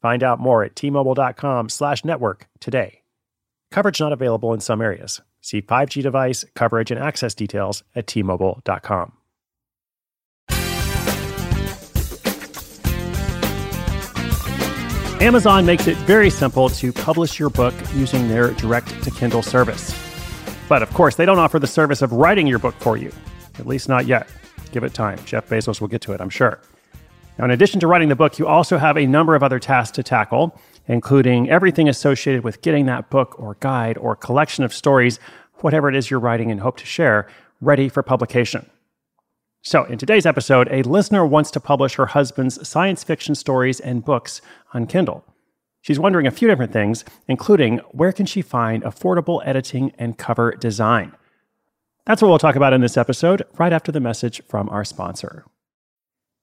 Find out more at tmobile.com slash network today. Coverage not available in some areas. See 5G device, coverage, and access details at tmobile.com. Amazon makes it very simple to publish your book using their direct to Kindle service. But of course, they don't offer the service of writing your book for you, at least not yet. Give it time. Jeff Bezos will get to it, I'm sure. Now, in addition to writing the book, you also have a number of other tasks to tackle, including everything associated with getting that book or guide or collection of stories, whatever it is you're writing and hope to share, ready for publication. So, in today's episode, a listener wants to publish her husband's science fiction stories and books on Kindle. She's wondering a few different things, including where can she find affordable editing and cover design? That's what we'll talk about in this episode, right after the message from our sponsor.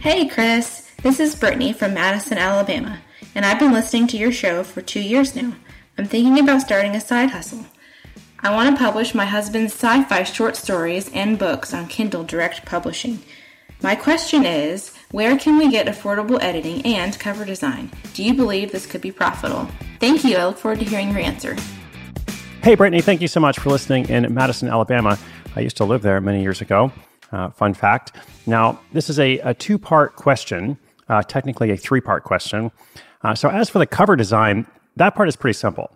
Hey, Chris. This is Brittany from Madison, Alabama, and I've been listening to your show for two years now. I'm thinking about starting a side hustle. I want to publish my husband's sci fi short stories and books on Kindle Direct Publishing. My question is where can we get affordable editing and cover design? Do you believe this could be profitable? Thank you. I look forward to hearing your answer. Hey, Brittany, thank you so much for listening in Madison, Alabama. I used to live there many years ago. Uh, fun fact. Now, this is a, a two part question uh, technically a three part question. Uh, so, as for the cover design, that part is pretty simple.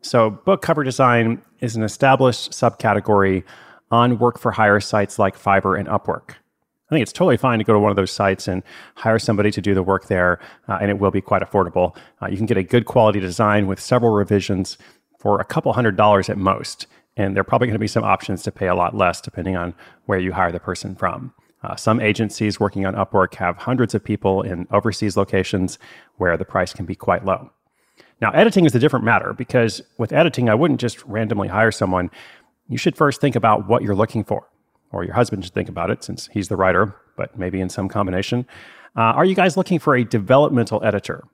So, book cover design is an established subcategory on work for hire sites like Fiverr and Upwork. I think it's totally fine to go to one of those sites and hire somebody to do the work there, uh, and it will be quite affordable. Uh, you can get a good quality design with several revisions for a couple hundred dollars at most, and there are probably going to be some options to pay a lot less depending on where you hire the person from. Uh, some agencies working on Upwork have hundreds of people in overseas locations where the price can be quite low. Now, editing is a different matter because with editing, I wouldn't just randomly hire someone. You should first think about what you're looking for, or your husband should think about it since he's the writer, but maybe in some combination. Uh, are you guys looking for a developmental editor?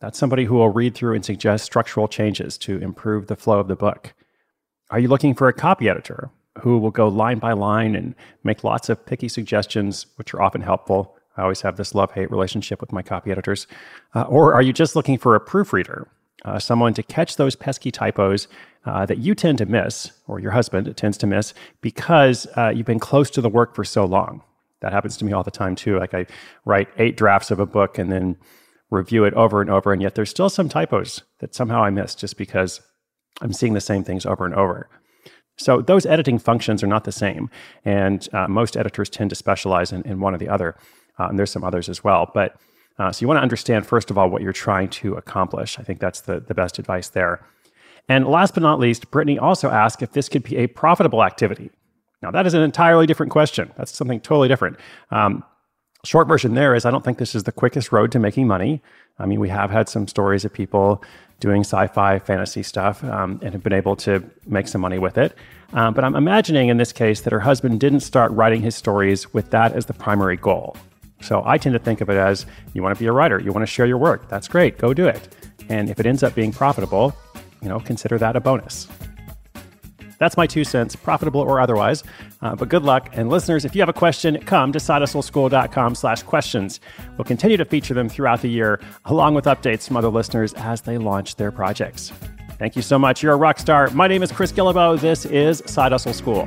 That's somebody who will read through and suggest structural changes to improve the flow of the book. Are you looking for a copy editor? who will go line by line and make lots of picky suggestions, which are often helpful. I always have this love hate relationship with my copy editors. Uh, or are you just looking for a proofreader, uh, someone to catch those pesky typos uh, that you tend to miss, or your husband tends to miss, because uh, you've been close to the work for so long? That happens to me all the time too. Like I write eight drafts of a book and then review it over and over, and yet there's still some typos that somehow I miss just because I'm seeing the same things over and over. So those editing functions are not the same, and uh, most editors tend to specialize in, in one or the other. Uh, and there's some others as well. But uh, so you want to understand first of all what you're trying to accomplish. I think that's the the best advice there. And last but not least, Brittany also asked if this could be a profitable activity. Now that is an entirely different question. That's something totally different. Um, short version there is I don't think this is the quickest road to making money. I mean, we have had some stories of people doing sci-fi fantasy stuff um, and have been able to make some money with it. Um, but I'm imagining in this case that her husband didn't start writing his stories with that as the primary goal. So I tend to think of it as you want to be a writer, you want to share your work. That's great, go do it. And if it ends up being profitable, you know, consider that a bonus. That's my two cents, profitable or otherwise. Uh, but good luck. And listeners, if you have a question, come to sidehustleschool.com slash questions. We'll continue to feature them throughout the year, along with updates from other listeners as they launch their projects. Thank you so much. You're a rock star. My name is Chris Guillebeau. This is Side Hustle School.